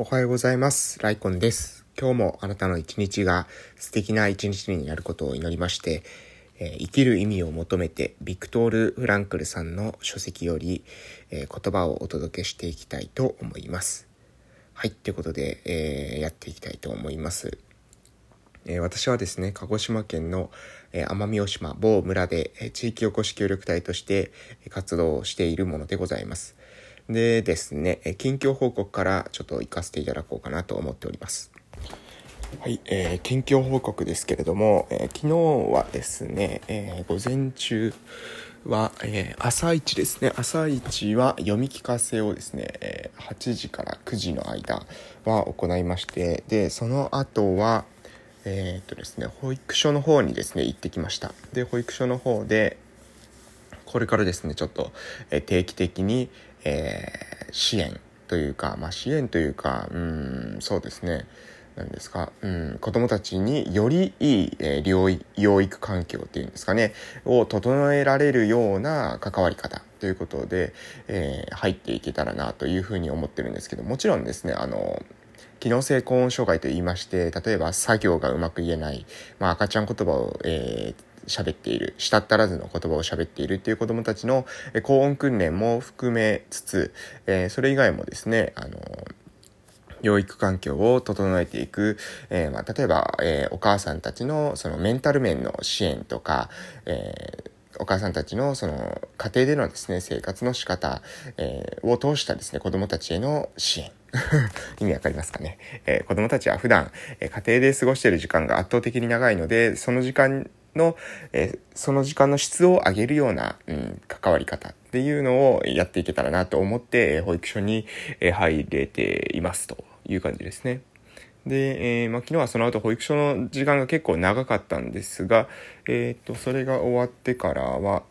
おはようございます。ライコンです。今日もあなたの一日が素敵な一日になることを祈りまして、えー、生きる意味を求めてビクトール・フランクルさんの書籍より、えー、言葉をお届けしていきたいと思います。はい、ということで、えー、やっていきたいと思います。え私はですね、鹿児島県の、え奄美大島某村で、え地域おこし協力隊として活動しているものでございます。でですね、近況報告からちょっと行かせていただこうかなと思っております。はい、えー、近況報告ですけれども、えー、昨日はですね、えー、午前中は、えー、朝一ですね、朝一は読み聞かせをですね、えー、8時から9時の間は行いまして、で、その後は、えー、っとですね、保育所の方にですね、行ってきました。で、保育所の方で、これからですね、ちょっと、え定期的に、えー、支援というか、まあ、支援というか、うん、そうですね。なんですか、うん、子供たちによりいい、えー、療養育環境っていうんですかね、を整えられるような関わり方ということで、えー、入っていけたらなというふうに思ってるんですけど、もちろんですね、あの、機能性高音障害と言いまして、例えば作業がうまく言えない、まあ、赤ちゃん言葉を、えー喋っている、したったらずの言葉を喋っているっていう子供たちの高音訓練も含めつつ、えー、それ以外もですね、あの養育環境を整えていく、えー、まあ、例えば、えー、お母さんたちのそのメンタル面の支援とか、えーお母さんたちのその家庭でのですね、生活の仕方、えー、を通したですね、子供たちへの支援。意味わかりますかね、えー、子供たちは普段、えー、家庭で過ごしている時間が圧倒的に長いので、その時間の、えー、その時間の質を上げるような、うん、関わり方っていうのをやっていけたらなと思って、え保育所に、え入れていますという感じですね。で、えー、まあ、昨日はその後保育所の時間が結構長かったんですが、えっ、と、それが終わってからは、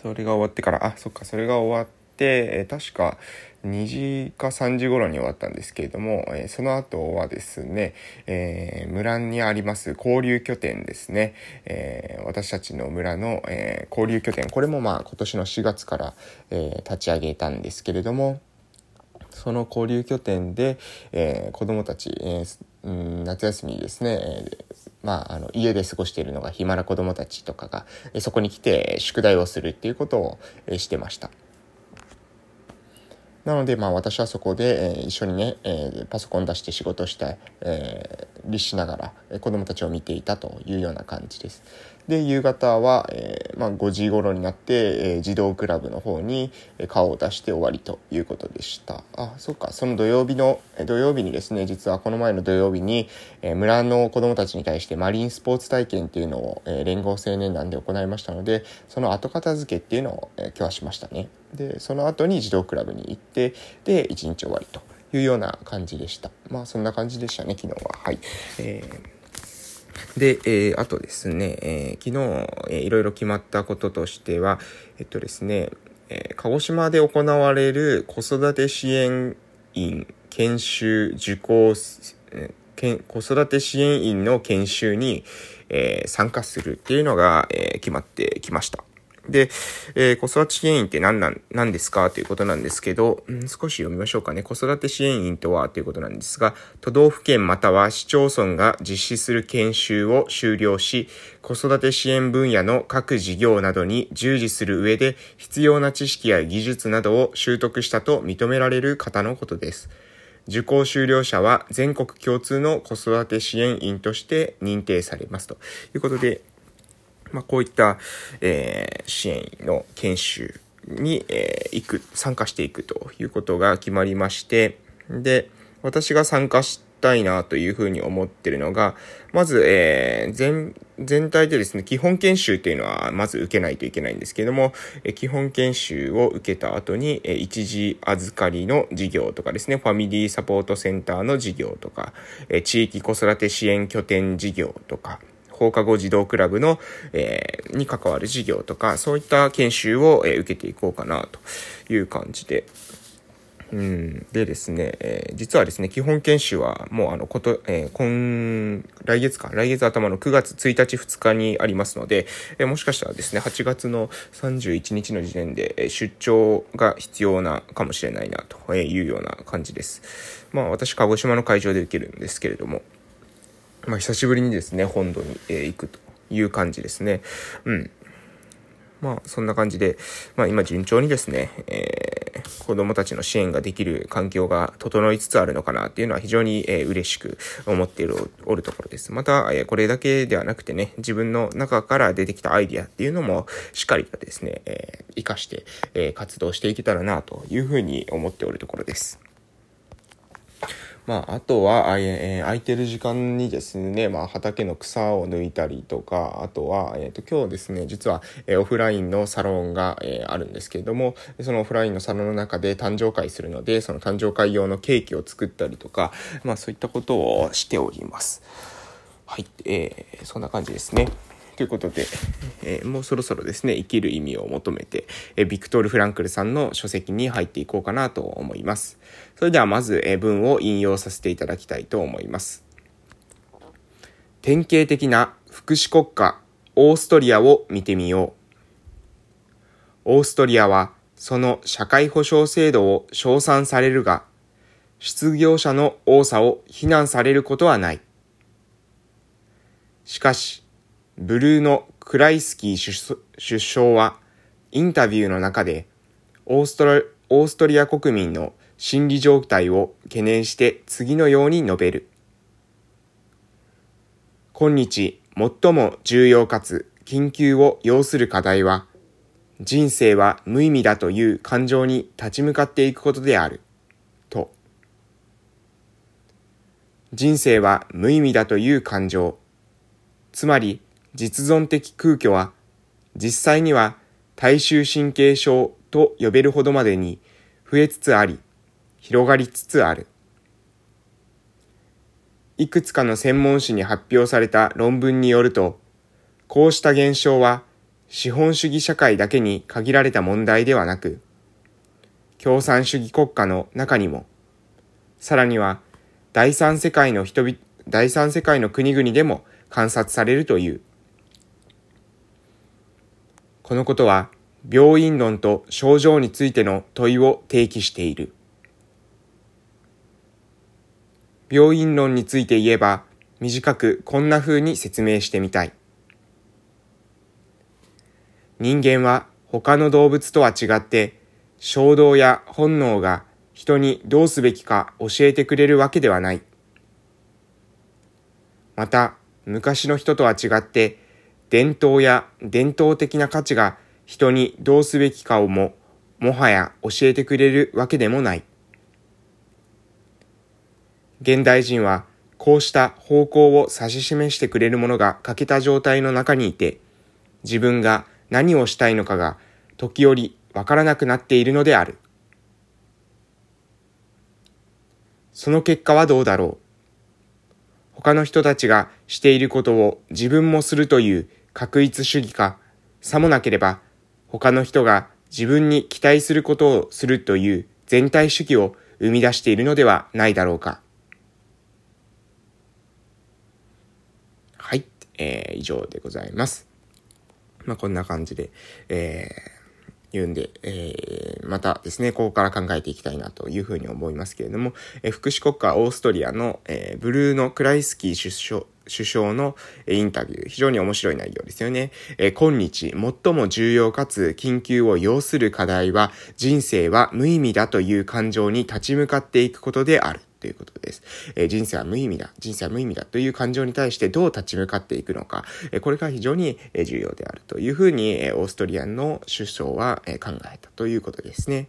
それが終わってから、あ、そっか、それが終わって、えー、確か、2時か3時頃に終わったんですけれども、えー、その後はですね、えー、村にあります交流拠点ですね、えー、私たちの村の、え交流拠点、これもまあ今年の4月から、え立ち上げたんですけれども、その交流拠点で、え子供たち、えうん、夏休みですね、えまあ、あの、家で過ごしているのが暇な子供たちとかが、えそこに来て宿題をするっていうことを、えしてました。なので、まあ私はそこで、えー、一緒にね、えー、パソコン出して仕事した、え、律しながら、え、子供たちを見ていたというような感じです。で、夕方は、えー、まあ、5時頃になって、えー、児童クラブの方に顔を出して終わりということでした。あ、そっか、その土曜日の、土曜日にですね、実はこの前の土曜日に、えー、村の子供たちに対してマリンスポーツ体験っていうのを、え、連合青年団で行いましたので、その後片付けっていうのを、え、今日はしましたね。で、その後に児童クラブに行って、で、1日終わりというような感じでした。まあ、そんな感じでしたね、昨日は。はい。えーで、えー、あとですね、えー、昨日、えー、いろいろ決まったこととしては、えっとですね、えー、鹿児島で行われる子育て支援員研修受講、えー、子育て支援員の研修に、えー、参加するっていうのが、えー、決まってきました。で、えー、子育て支援員って何なん、何ですかということなんですけど、うん、少し読みましょうかね。子育て支援員とはということなんですが、都道府県または市町村が実施する研修を終了し、子育て支援分野の各事業などに従事する上で必要な知識や技術などを習得したと認められる方のことです。受講修了者は全国共通の子育て支援員として認定されますということで、まあ、こういった、えー、支援の研修に、えー、行く、参加していくということが決まりまして、で、私が参加したいなというふうに思ってるのが、まず、えー、全、全体でですね、基本研修っていうのはまず受けないといけないんですけども、え基本研修を受けた後に、え一時預かりの事業とかですね、ファミリーサポートセンターの事業とか、え地域子育て支援拠点事業とか、放課後児童クラブの、えー、に関わる事業とか、そういった研修を、えー、受けていこうかなという感じで、うん、でですね、えー、実はですね、基本研修はもうあの、こと、えー、今、来月か、来月頭の9月1日2日にありますので、えー、もしかしたらですね、8月の31日の時点で、え出張が必要なかもしれないな、というような感じです。まあ、私、鹿児島の会場で受けるんですけれども、まあ、久しぶりにですね、本土に、え行くという感じですね。うん。まあ、そんな感じで、まあ、今順調にですね、えー、子供たちの支援ができる環境が整いつつあるのかなっていうのは非常に、えー、嬉しく思っている、おるところです。また、えー、これだけではなくてね、自分の中から出てきたアイディアっていうのも、しっかりとですね、えー、活かして、えー、活動していけたらなというふうに思っておるところです。まあ、あとは、えー、空いてる時間にですね、まあ、畑の草を抜いたりとか、あとは、えっ、ー、と、今日ですね、実は、えー、オフラインのサロンが、えー、あるんですけれども、そのオフラインのサロンの中で誕生会するので、その誕生会用のケーキを作ったりとか、まあ、そういったことをしております。はい、えー、そんな感じですね。ということで、えー、もうそろそろですね、生きる意味を求めて、えー、ビクトール・フランクルさんの書籍に入っていこうかなと思います。それではまず、えー、文を引用させていただきたいと思います。典型的な福祉国家、オーストリアを見てみよう。オーストリアは、その社会保障制度を称賛されるが、失業者の多さを非難されることはない。しかし、ブルーノ・クライスキー首相はインタビューの中でオーストラオーストリア国民の心理状態を懸念して次のように述べる。今日最も重要かつ緊急を要する課題は人生は無意味だという感情に立ち向かっていくことである。と。人生は無意味だという感情。つまり実存的空虚は実際には大衆神経症と呼べるほどまでに増えつつあり、広がりつつある。いくつかの専門誌に発表された論文によると、こうした現象は資本主義社会だけに限られた問題ではなく、共産主義国家の中にも、さらには第三世界の人々、第三世界の国々でも観察されるという。このことは病院論と症状についての問いを提起している。病院論について言えば短くこんな風に説明してみたい。人間は他の動物とは違って衝動や本能が人にどうすべきか教えてくれるわけではない。また昔の人とは違って伝統や伝統的な価値が人にどうすべきかをも、もはや教えてくれるわけでもない。現代人はこうした方向を指し示してくれるものが欠けた状態の中にいて、自分が何をしたいのかが時折わからなくなっているのである。その結果はどうだろう他の人たちがしていることを自分もするという確一主義か、さもなければ他の人が自分に期待することをするという全体主義を生み出しているのではないだろうか。はい、えー、以上でございます。まあ、こんな感じで、えー言うんで、えー、またですね、ここから考えていきたいなというふうに思いますけれども、えー、福祉国家オーストリアの、えー、ブルーノ・クライスキー首相、首相のインタビュー、非常に面白い内容ですよね。え今日、最も重要かつ緊急を要する課題は、人生は無意味だという感情に立ち向かっていくことである。ということです。えー、人生は無意味だ。人生は無意味だという感情に対してどう立ち向かっていくのか。えー、これが非常に重要であるというふうに、えー、オーストリアンの首相は、え考えたということですね。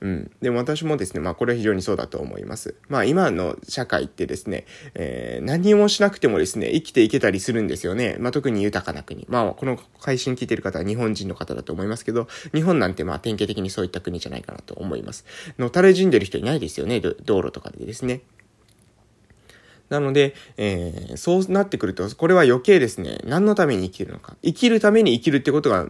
うん。でも私もですね、まあこれは非常にそうだと思います。まあ今の社会ってですね、えー、何もしなくてもですね、生きていけたりするんですよね。まあ特に豊かな国。まあこの配信聞いてる方は日本人の方だと思いますけど、日本なんてまあ典型的にそういった国じゃないかなと思います。のたれ死んでる人いないですよね、道路とかでですね。なので、えー、そうなってくると、これは余計ですね、何のために生きるのか。生きるために生きるってことが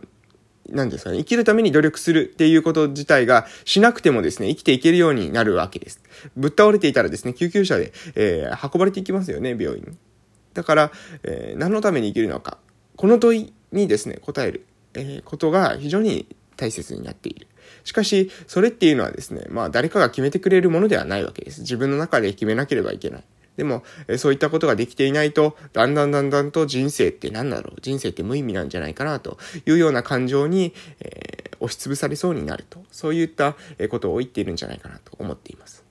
なんですかね、生きるために努力するっていうこと自体がしなくてもですね、生きていけるようになるわけです。ぶっ倒れていたらですね、救急車で、えー、運ばれていきますよね、病院に。だから、えー、何のために生きるのか。この問いにですね、答える、えー、ことが非常に大切になっている。しかし、それっていうのはですね、まあ誰かが決めてくれるものではないわけです。自分の中で決めなければいけない。でも、えそういったことができていないと、だんだんだんだんと人生って何だろう人生って無意味なんじゃないかなというような感情に、えー、押しつぶされそうになると。そういったことを言っているんじゃないかなと思っています。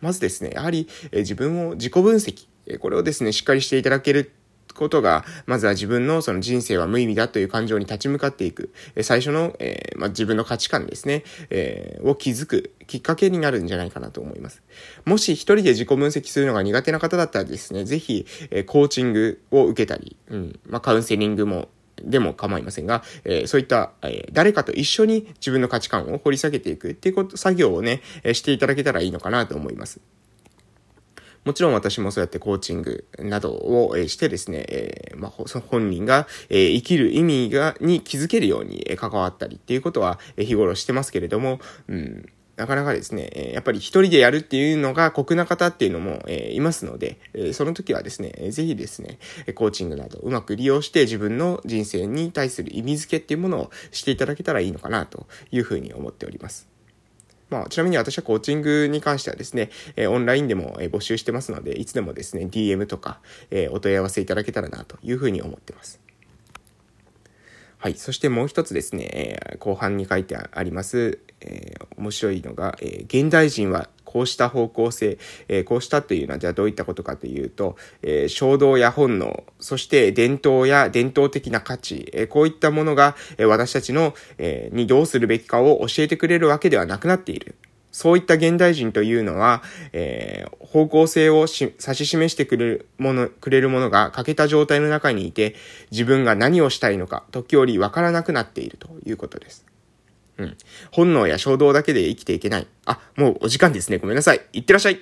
まずですね、やはり、え自分を自己分析、これをですね、しっかりしていただけることが、まずは自分のその人生は無意味だという感情に立ち向かっていく、最初の、えー、まあ、自分の価値観ですね、えー、を気づくきっかけになるんじゃないかなと思います。もし一人で自己分析するのが苦手な方だったらですね、ぜひ、えー、コーチングを受けたり、うん、まあ、カウンセリングもでも構いませんが、えー、そういった、えー、誰かと一緒に自分の価値観を掘り下げていくっていうこと、作業をね、えー、していただけたらいいのかなと思います。もちろん私もそうやってコーチングなどをしてですね、えー、まあ、本人が、え、生きる意味が、に気づけるように関わったりっていうことは日頃してますけれども、うん、なかなかですね、やっぱり一人でやるっていうのが酷な方っていうのも、えいますので、えその時はですね、ぜひですね、コーチングなどうまく利用して自分の人生に対する意味付けっていうものをしていただけたらいいのかなというふうに思っております。まあ、ちなみに私はコーチングに関してはですね、えオンラインでも、え募集してますので、いつでもですね、DM とか、えお問い合わせいただけたらなというふうに思ってます。はい。そしてもう一つですね、後半に書いてあります、え、面白いのが、え、現代人はこうした方向性、えー、こうしたというのはじゃあどういったことかというと、えー、衝動や本能、そして伝統や伝統的な価値、えー、こういったものが、え私たちの、えにどうするべきかを教えてくれるわけではなくなっている。そういった現代人というのは、えー、方向性を指し示してくれるもの、くれるものが欠けた状態の中にいて、自分が何をしたいのか、時折わからなくなっているということです。うん。本能や衝動だけで生きていけない。あ、もうお時間ですね。ごめんなさい。いってらっしゃい。